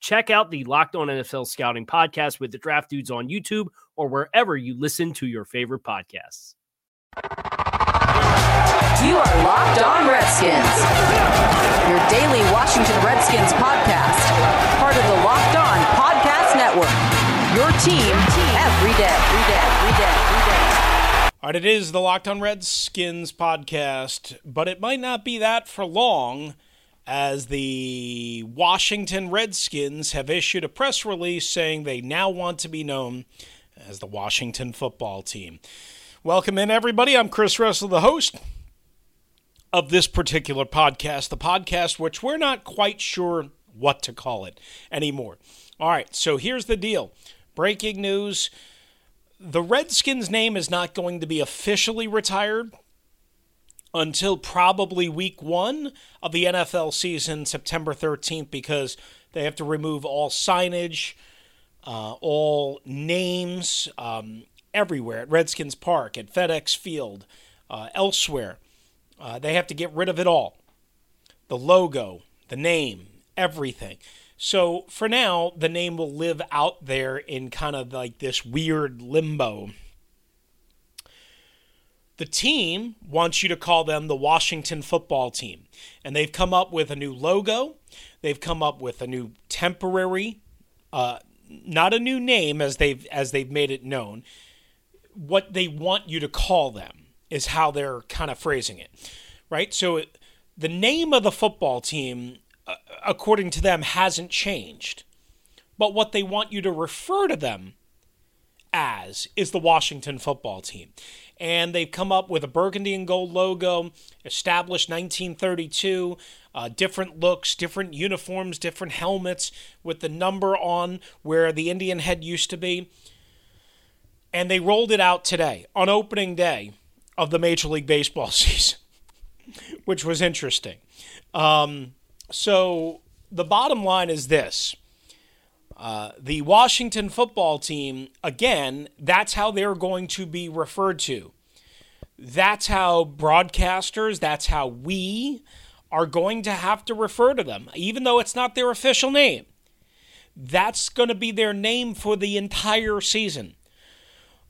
Check out the Locked On NFL Scouting podcast with the draft dudes on YouTube or wherever you listen to your favorite podcasts. You are Locked On Redskins, your daily Washington Redskins podcast, part of the Locked On Podcast Network. Your team every day, every day, every day, every day. All right, it is the Locked On Redskins podcast, but it might not be that for long as the Washington Redskins have issued a press release saying they now want to be known as the Washington football team. Welcome in, everybody. I'm Chris Russell, the host of this particular podcast, the podcast which we're not quite sure what to call it anymore. All right, so here's the deal. Breaking news the Redskins' name is not going to be officially retired until probably week one of the NFL season, September 13th, because they have to remove all signage, uh, all names um, everywhere at Redskins Park, at FedEx Field, uh, elsewhere. Uh, they have to get rid of it all the logo, the name, everything. So for now, the name will live out there in kind of like this weird limbo. The team wants you to call them the Washington football team. And they've come up with a new logo. They've come up with a new temporary, uh, not a new name as they've as they've made it known. What they want you to call them is how they're kind of phrasing it, right? So it, the name of the football team according to them, hasn't changed. But what they want you to refer to them as is the Washington football team. And they've come up with a burgundy and gold logo, established 1932, uh, different looks, different uniforms, different helmets with the number on where the Indian head used to be. And they rolled it out today on opening day of the Major League Baseball season, which was interesting. Um, so the bottom line is this. Uh, the Washington football team, again, that's how they're going to be referred to. That's how broadcasters, that's how we are going to have to refer to them, even though it's not their official name. That's going to be their name for the entire season.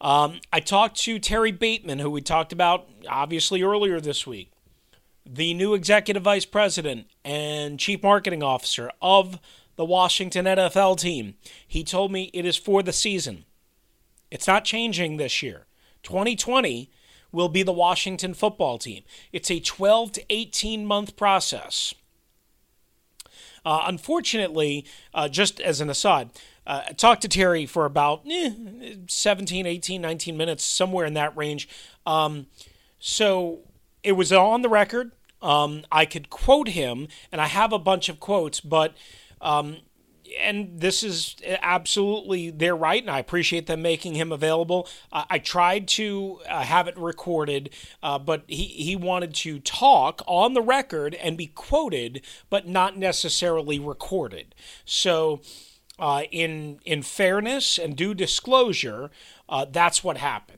Um, I talked to Terry Bateman, who we talked about obviously earlier this week the new executive vice president and chief marketing officer of the Washington NFL team. He told me it is for the season. It's not changing this year. 2020 will be the Washington football team. It's a 12 to 18 month process. Uh, unfortunately, uh, just as an aside, uh, I talked to Terry for about eh, 17, 18, 19 minutes, somewhere in that range. Um, so it was on the record. Um, I could quote him, and I have a bunch of quotes, but. Um, and this is absolutely their right, and I appreciate them making him available. Uh, I tried to uh, have it recorded, uh, but he, he wanted to talk on the record and be quoted, but not necessarily recorded. So, uh, in in fairness and due disclosure, uh, that's what happened.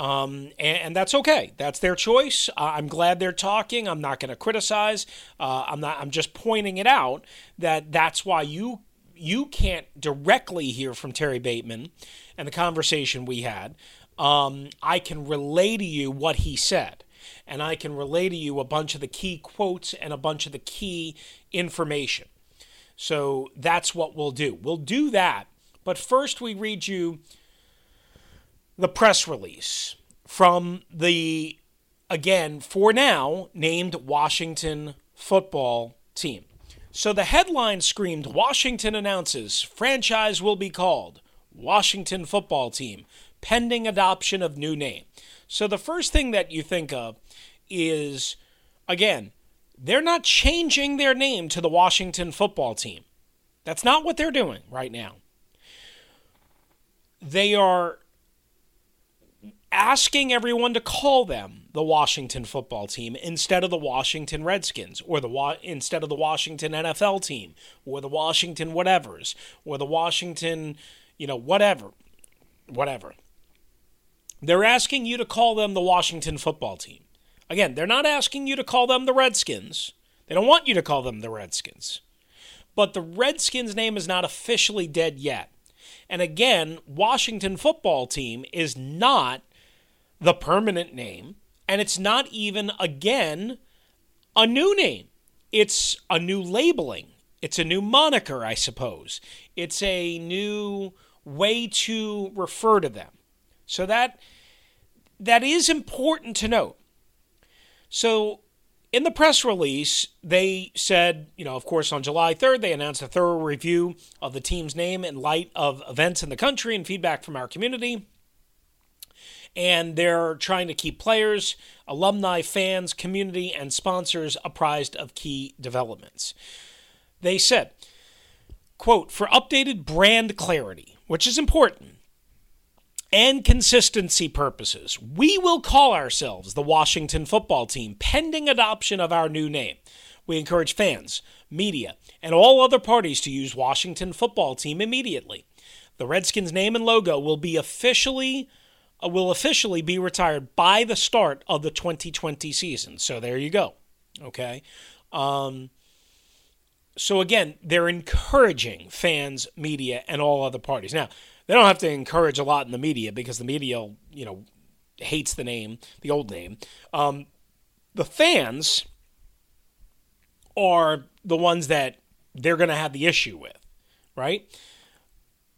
Um, and, and, that's okay. That's their choice. Uh, I'm glad they're talking. I'm not going to criticize. Uh, I'm not. I'm just pointing it out that that's why you you can't directly hear from Terry Bateman and the conversation we had. Um, I can relay to you what he said, and I can relay to you a bunch of the key quotes and a bunch of the key information. So that's what we'll do. We'll do that. But first, we read you the press release from the, again, for now, named Washington football team. So the headline screamed Washington announces franchise will be called Washington football team pending adoption of new name. So the first thing that you think of is again, they're not changing their name to the Washington football team. That's not what they're doing right now. They are asking everyone to call them the Washington football team instead of the Washington Redskins or the Wa- instead of the Washington NFL team or the Washington whatevers or the Washington, you know, whatever. Whatever. They're asking you to call them the Washington football team. Again, they're not asking you to call them the Redskins. They don't want you to call them the Redskins. But the Redskins name is not officially dead yet. And again, Washington football team is not the permanent name, and it's not even, again, a new name. It's a new labeling. It's a new moniker, I suppose. It's a new way to refer to them. So that that is important to note. So in the press release, they said, you know, of course, on July 3rd, they announced a thorough review of the team's name in light of events in the country and feedback from our community. And they're trying to keep players, alumni, fans, community, and sponsors apprised of key developments. They said, quote, for updated brand clarity, which is important, and consistency purposes, we will call ourselves the Washington football team pending adoption of our new name. We encourage fans, media, and all other parties to use Washington football team immediately. The Redskins name and logo will be officially will officially be retired by the start of the 2020 season. So there you go. Okay. Um, so again, they're encouraging fans, media, and all other parties. Now, they don't have to encourage a lot in the media because the media, you know, hates the name, the old name. Um, the fans are the ones that they're going to have the issue with, right?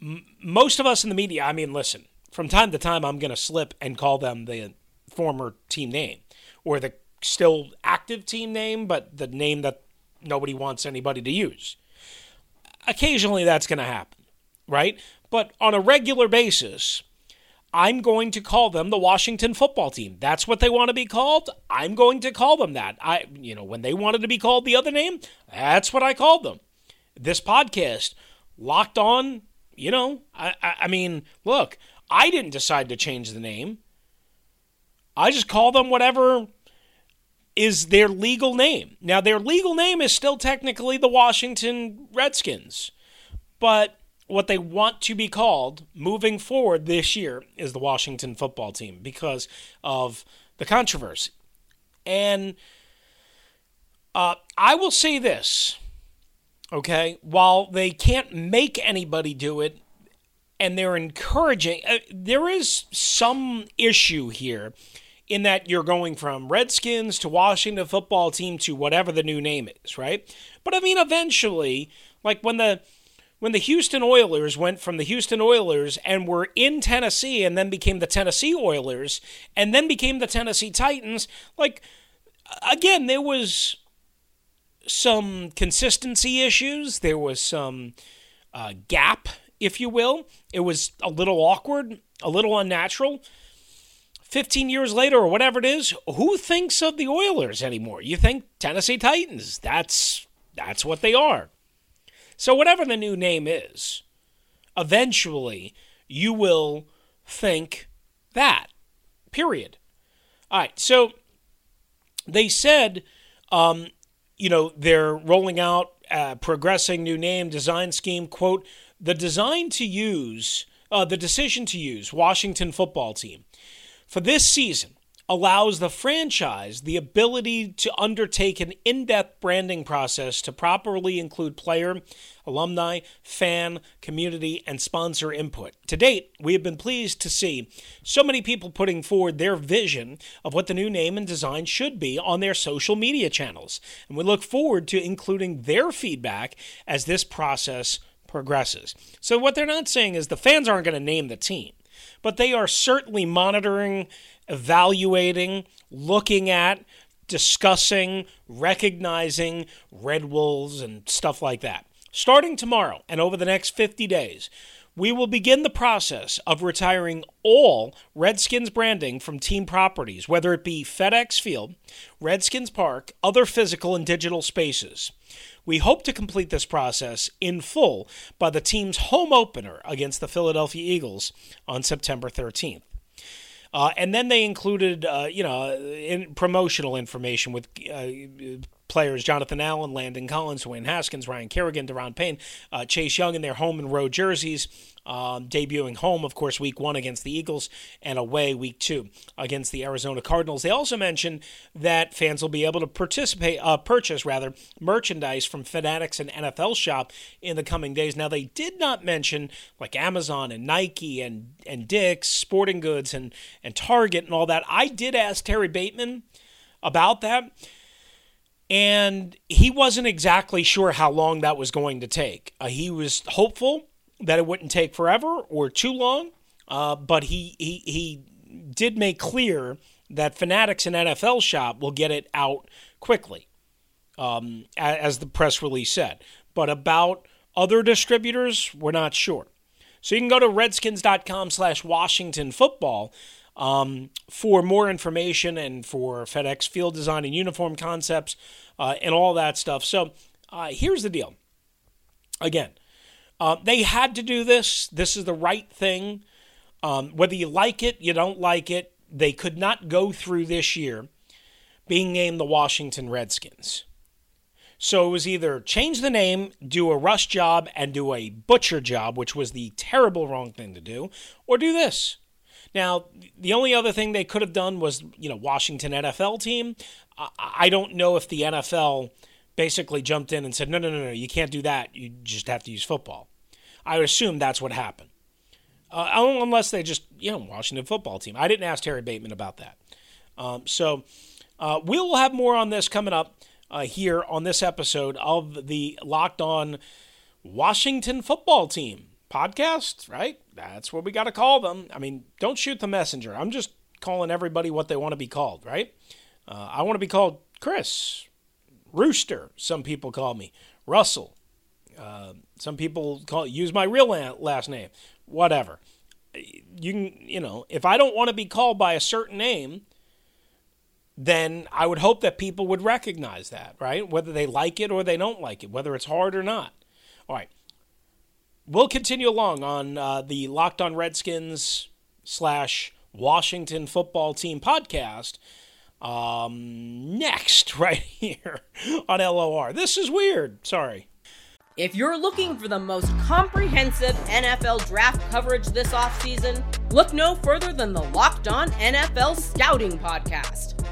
M- most of us in the media, I mean, listen, from time to time, I'm going to slip and call them the former team name or the still active team name, but the name that nobody wants anybody to use. Occasionally, that's going to happen, right? But on a regular basis, I'm going to call them the Washington football team. That's what they want to be called. I'm going to call them that. I, you know, when they wanted to be called the other name, that's what I called them. This podcast, locked on, you know, I, I, I mean, look, I didn't decide to change the name. I just call them whatever is their legal name. Now, their legal name is still technically the Washington Redskins, but what they want to be called moving forward this year is the Washington football team because of the controversy. And uh, I will say this, okay? While they can't make anybody do it, and they're encouraging, uh, there is some issue here in that you're going from Redskins to Washington football team to whatever the new name is, right? But I mean, eventually, like when the when the Houston Oilers went from the Houston Oilers and were in Tennessee and then became the Tennessee Oilers and then became the Tennessee Titans, like again, there was some consistency issues. There was some uh, gap, if you will. It was a little awkward, a little unnatural. 15 years later or whatever it is, who thinks of the Oilers anymore? You think Tennessee Titans. That's that's what they are. So, whatever the new name is, eventually you will think that. Period. All right. So, they said, um, you know, they're rolling out, uh, progressing new name, design scheme. Quote, the design to use, uh, the decision to use Washington football team for this season allows the franchise the ability to undertake an in depth branding process to properly include player, alumni, fan, community, and sponsor input. To date, we have been pleased to see so many people putting forward their vision of what the new name and design should be on their social media channels, and we look forward to including their feedback as this process progresses. So, what they're not saying is the fans aren't going to name the team but they are certainly monitoring, evaluating, looking at, discussing, recognizing Red Wolves and stuff like that. Starting tomorrow and over the next 50 days, we will begin the process of retiring all Redskins branding from team properties, whether it be FedEx Field, Redskins Park, other physical and digital spaces. We hope to complete this process in full by the team's home opener against the Philadelphia Eagles on September 13th. Uh, and then they included, uh, you know, in promotional information with uh, players Jonathan Allen, Landon Collins, Dwayne Haskins, Ryan Kerrigan, Daron Payne, uh, Chase Young in their home and road jerseys, um, debuting home, of course, week one against the Eagles and away week two against the Arizona Cardinals. They also mentioned that fans will be able to participate, uh, purchase rather, merchandise from Fanatics and NFL Shop in the coming days. Now, they did not mention like Amazon and Nike and and Dick's Sporting Goods and and Target and all that. I did ask Terry Bateman about that and he wasn't exactly sure how long that was going to take. Uh, he was hopeful that it wouldn't take forever or too long, uh, but he, he he did make clear that Fanatics and NFL Shop will get it out quickly, um, as the press release said. But about other distributors, we're not sure. So you can go to redskins.com slash Washington football um, for more information and for FedEx field design and uniform concepts uh, and all that stuff. So uh, here's the deal. Again, uh, they had to do this. This is the right thing. Um, whether you like it, you don't like it, they could not go through this year being named the Washington Redskins. So it was either change the name, do a rush job, and do a butcher job, which was the terrible wrong thing to do, or do this. Now, the only other thing they could have done was, you know, Washington NFL team. I don't know if the NFL basically jumped in and said, no, no, no, no, you can't do that. You just have to use football. I assume that's what happened. Uh, unless they just, you know, Washington football team. I didn't ask Terry Bateman about that. Um, so uh, we will have more on this coming up uh, here on this episode of the Locked On Washington football team podcast, right? That's what we got to call them. I mean, don't shoot the messenger. I'm just calling everybody what they want to be called, right? Uh, I want to be called Chris, Rooster. Some people call me Russell. Uh, some people call use my real last name. Whatever. You can, you know, if I don't want to be called by a certain name, then I would hope that people would recognize that, right? Whether they like it or they don't like it, whether it's hard or not. All right we'll continue along on uh, the Locked On Redskins slash Washington Football Team podcast um, next, right here on LOR. This is weird. Sorry. If you're looking for the most comprehensive NFL draft coverage this offseason, look no further than the Locked On NFL Scouting Podcast.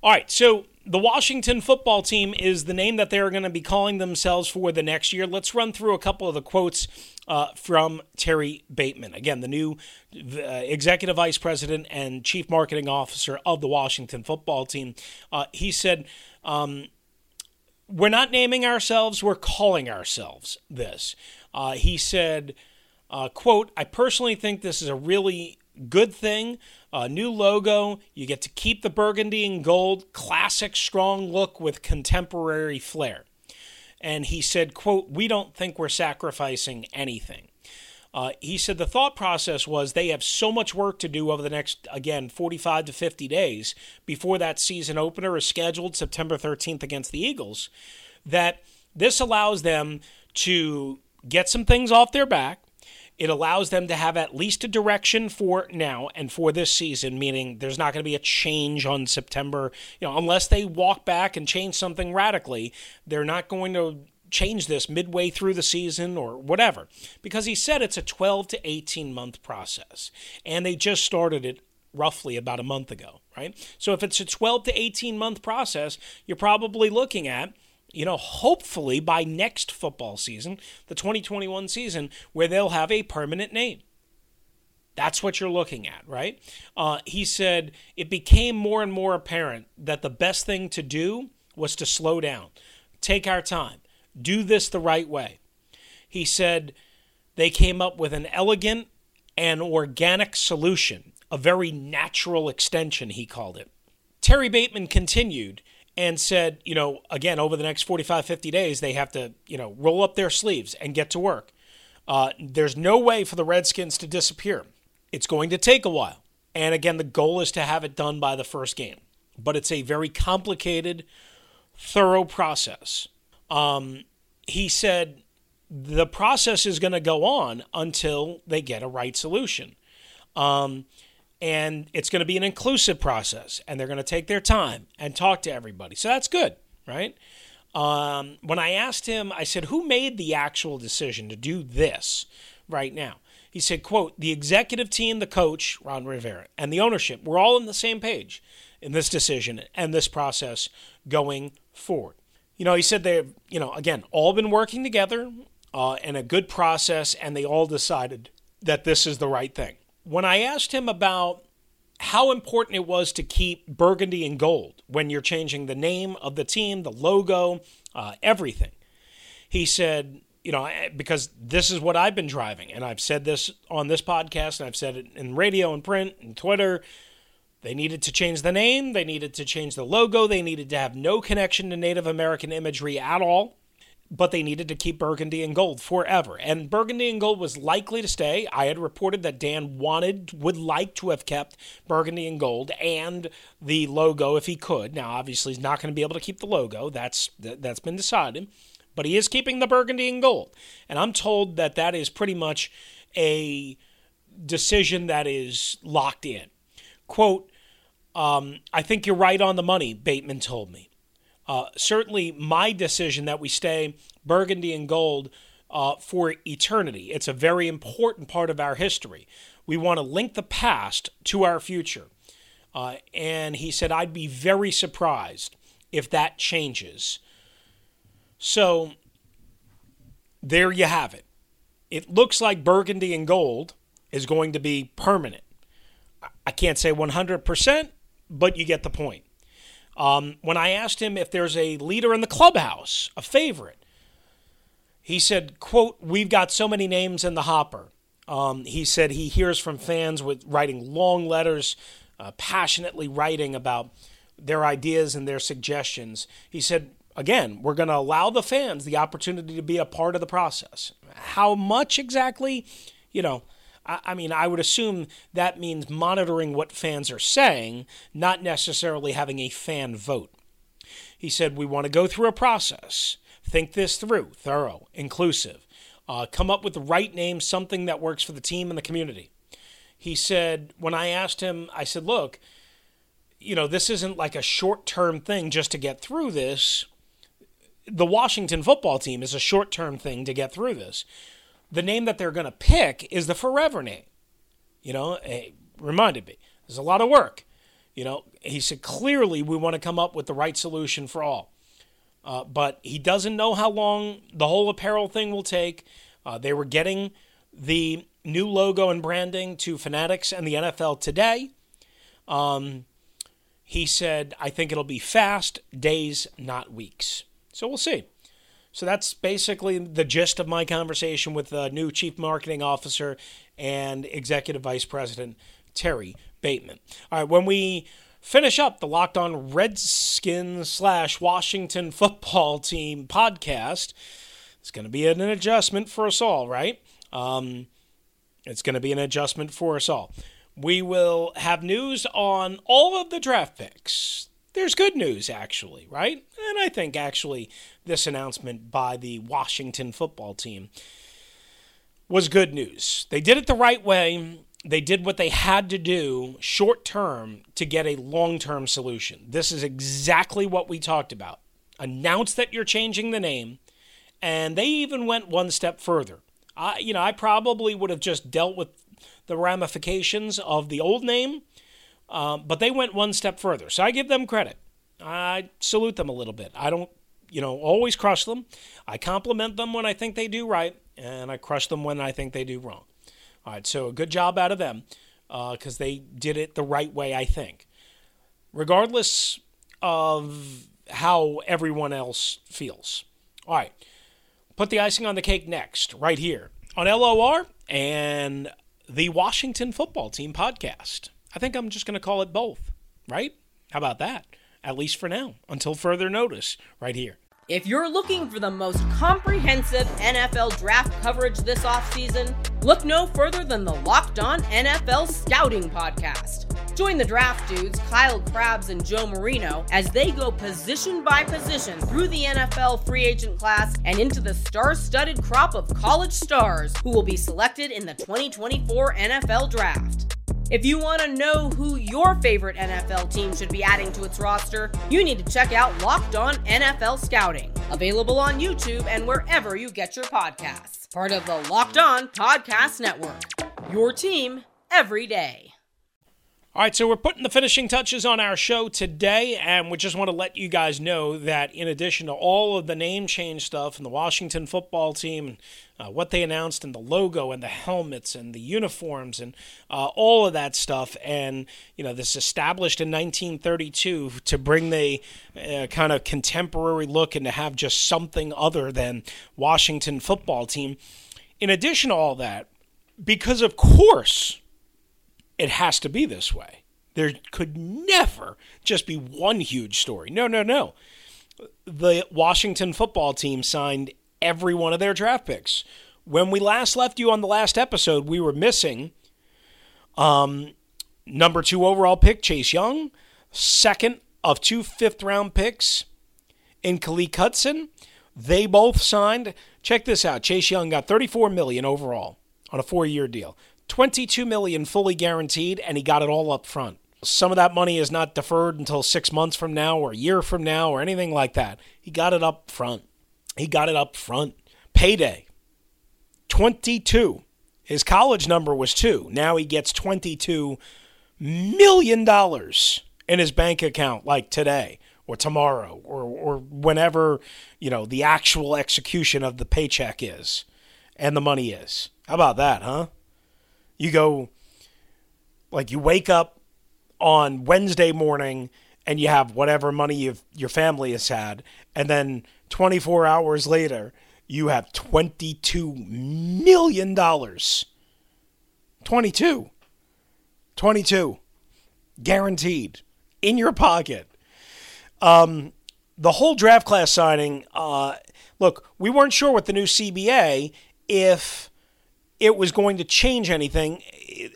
All right, so the Washington football team is the name that they're going to be calling themselves for the next year. Let's run through a couple of the quotes uh, from Terry Bateman. Again, the new uh, executive vice president and chief marketing officer of the Washington football team. Uh, he said, um, We're not naming ourselves, we're calling ourselves this. Uh, he said, uh, quote, I personally think this is a really good thing. A new logo. You get to keep the burgundy and gold, classic, strong look with contemporary flair. And he said, quote, we don't think we're sacrificing anything. Uh, he said the thought process was they have so much work to do over the next, again, 45 to 50 days before that season opener is scheduled September 13th against the Eagles that this allows them to get some things off their back, it allows them to have at least a direction for now and for this season, meaning there's not going to be a change on September, you know, unless they walk back and change something radically, they're not going to change this midway through the season or whatever. Because he said it's a 12 to 18 month process. And they just started it roughly about a month ago, right? So if it's a 12 to 18 month process, you're probably looking at you know, hopefully by next football season, the 2021 season, where they'll have a permanent name. That's what you're looking at, right? Uh, he said it became more and more apparent that the best thing to do was to slow down, take our time, do this the right way. He said they came up with an elegant and organic solution, a very natural extension, he called it. Terry Bateman continued and said, you know, again, over the next 45, 50 days, they have to, you know, roll up their sleeves and get to work. Uh, there's no way for the Redskins to disappear. It's going to take a while. And again, the goal is to have it done by the first game. But it's a very complicated, thorough process. Um, he said the process is going to go on until they get a right solution. Um, and it's going to be an inclusive process, and they're going to take their time and talk to everybody. So that's good, right? Um, when I asked him, I said, Who made the actual decision to do this right now? He said, quote, the executive team, the coach, Ron Rivera, and the ownership, we're all on the same page in this decision and this process going forward. You know, he said they've, you know, again, all been working together uh, in a good process, and they all decided that this is the right thing. When I asked him about how important it was to keep burgundy and gold when you're changing the name of the team, the logo, uh, everything, he said, you know, because this is what I've been driving, and I've said this on this podcast, and I've said it in radio and print and Twitter. They needed to change the name, they needed to change the logo, they needed to have no connection to Native American imagery at all, but they needed to keep burgundy and gold forever. And burgundy and gold was likely to stay. I had reported that Dan wanted, would like to have kept burgundy and gold and the logo if he could. Now, obviously, he's not going to be able to keep the logo. That's that's been decided but he is keeping the burgundy and gold. And I'm told that that is pretty much a decision that is locked in. Quote, um, I think you're right on the money, Bateman told me. Uh, certainly, my decision that we stay burgundy and gold uh, for eternity. It's a very important part of our history. We want to link the past to our future. Uh, and he said, I'd be very surprised if that changes. So there you have it. It looks like burgundy and gold is going to be permanent. I can't say 100%, but you get the point. Um, when I asked him if there's a leader in the clubhouse, a favorite, he said, quote, we've got so many names in the hopper. Um, he said he hears from fans with writing long letters, uh, passionately writing about their ideas and their suggestions. He said, again, we're going to allow the fans the opportunity to be a part of the process. How much exactly, you know, I, mean, I would assume that means monitoring what fans are saying, not necessarily having a fan vote. He said, We want to go through a process, think this through, thorough, inclusive, uh, come up with the right name, something that works for the team and the community. He said, When I asked him, I said, Look, you know, this isn't like a short term thing just to get through this the Washington football team is a short term thing to get through this. The name that they're going to pick is the forever name. You know, it reminded me. There's a lot of work. You know, he said clearly we want to come up with the right solution for all. Uh, but he doesn't know how long the whole apparel thing will take. Uh, they were getting the new logo and branding to Fanatics and the NFL today. Um, he said, I think it'll be fast, days, not weeks. So we'll see. So that's basically the gist of my conversation with the new Chief Marketing Officer and Executive Vice President Terry Bateman. All right, when we finish up the Locked On Redskins slash Washington football team podcast, it's going to be an adjustment for us all, right? Um, it's going to be an adjustment for us all. We will have news on all of the draft picks there's good news, actually, right? And I think actually this announcement by the Washington football team was good news. They did it the right way. They did what they had to do short term to get a long term solution. This is exactly what we talked about. Announce that you're changing the name, and they even went one step further. I, you know, I probably would have just dealt with the ramifications of the old name Um, but they went one step further. So I give them credit. I salute them a little bit. I don't, you know, always crush them. I compliment them when I think they do right, and I crush them when I think they do wrong. All right, so a good job out of them because uh, they did it the right way, I think. Regardless of how everyone else feels. All right, put the icing on the cake next, right here on LOR and the Washington Football Team podcast. I think I'm just going to call it both, right? How about that? At least for now, until further notice, right here. If you're looking for the most comprehensive NFL draft coverage this offseason, look no further than the Locked On NFL Scouting Podcast. Join the draft dudes, Kyle Crabbs and Joe Marino, as they go position by position through the NFL free agent class and into the star studded crop of college stars who will be selected in the 2024 NFL Draft. If you want to know who your favorite NFL team should be adding to its roster, you need to check out Locked On NFL Scouting, available on YouTube and wherever you get your podcasts. Part of the Locked On Podcast Network. Your team every day. All right, so we're putting the finishing touches on our show today, and we just want to let you guys know that in addition to all of the name change stuff and the Washington football team and uh, what they announced and the logo and the helmets and the uniforms and uh, all of that stuff, and you know this established in 1932 to bring the uh, kind of contemporary look and to have just something other than Washington football team. In addition to all that, because of course it has to be this way. There could never just be one huge story. No, no, no. The Washington football team signed every one of their draft picks. When we last left you on the last episode, we were missing um, number two overall pick, Chase Young, second of two fifth round picks in Khaleke Hudson. They both signed. Check this out. Chase Young got 34 million overall on a four-year deal. 22 million fully guaranteed and he got it all up front. Some of that money is not deferred until 6 months from now or a year from now or anything like that. He got it up front. He got it up front. Payday. 22. His college number was 2. Now he gets 22 million dollars in his bank account like today or tomorrow or or whenever, you know, the actual execution of the paycheck is and the money is. How about that, huh? You go, like, you wake up on Wednesday morning and you have whatever money you've, your family has had, and then 24 hours later, you have $22 million. 22. 22. Guaranteed. In your pocket. Um, the whole draft class signing, uh, look, we weren't sure with the new CBA if it was going to change anything.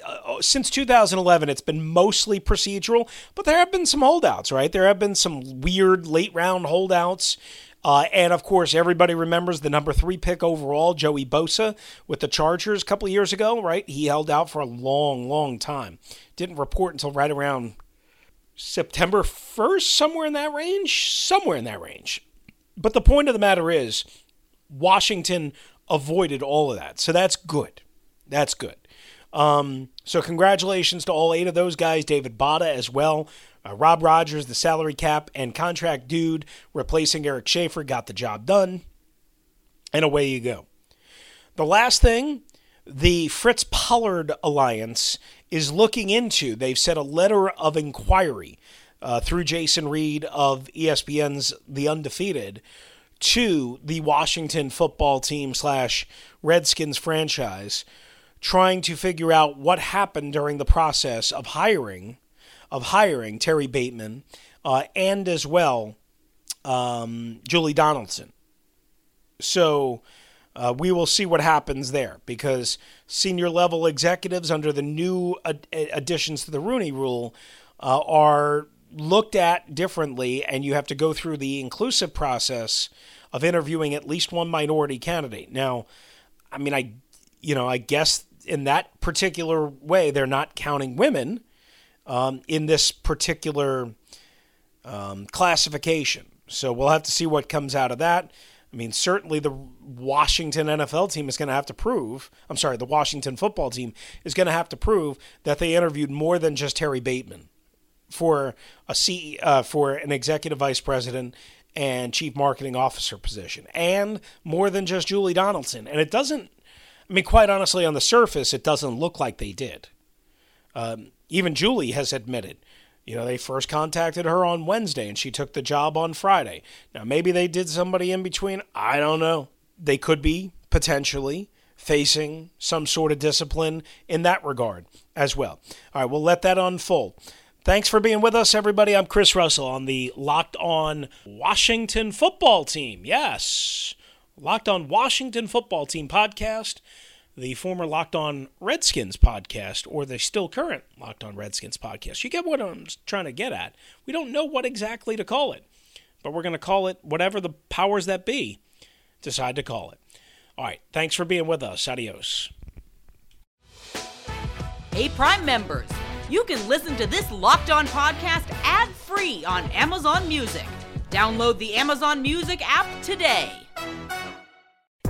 Uh, since 2011, it's been mostly procedural, but there have been some holdouts, right? There have been some weird late round holdouts. Uh, and of course, everybody remembers the number three pick overall, Joey Bosa, with the Chargers a couple years ago, right? He held out for a long, long time. Didn't report until right around September 1st, somewhere in that range. Somewhere in that range. But the point of the matter is, Washington avoided all of that. So that's good. That's good. Um, so congratulations to all eight of those guys, David Bada as well. Uh, Rob Rogers, the salary cap and contract dude, replacing Eric Schaffer, got the job done. And away you go. The last thing, the Fritz Pollard Alliance is looking into, they've set a letter of inquiry uh, through Jason Reid of ESPN's The Undefeated to the Washington football team slash Redskins franchise, trying to figure out what happened during the process of hiring of hiring Terry Bateman uh, and as well um, Julie Donaldson. So uh, we will see what happens there because senior level executives under the new ad- additions to the Rooney Rule uh, are looked at differently, and you have to go through the inclusive process of interviewing at least one minority candidate. Now, I mean, I, you know, I guess in that particular way, they're not counting women um, in this particular um, classification. So we'll have to see what comes out of that. I mean, certainly the Washington NFL team is going to have to prove, I'm sorry, the Washington football team is going to have to prove that they interviewed more than just Harry Bateman. for a C uh, for an executive vice president and chief marketing officer position, and more than just Julie Donaldson. And it doesn't. I mean, quite honestly, on the surface, it doesn't look like they did. Um, even Julie has admitted. You know, they first contacted her on Wednesday and she took the job on Friday. Now, maybe they did somebody in between. I don't know. They could be potentially facing some sort of discipline in that regard as well. All right, we'll let that unfold. Thanks for being with us, everybody. I'm Chris Russell on the Locked On Washington football team. Yes, Locked On Washington football team podcast, the former Locked On Redskins podcast, or the still current Locked On Redskins podcast. You get what I'm trying to get at. We don't know what exactly to call it, but we're going to call it whatever the powers that be decide to call it. All right. Thanks for being with us. Adios. Hey, Prime members, you can listen to this Locked On podcast ad free on Amazon Music. Download the Amazon Music app today.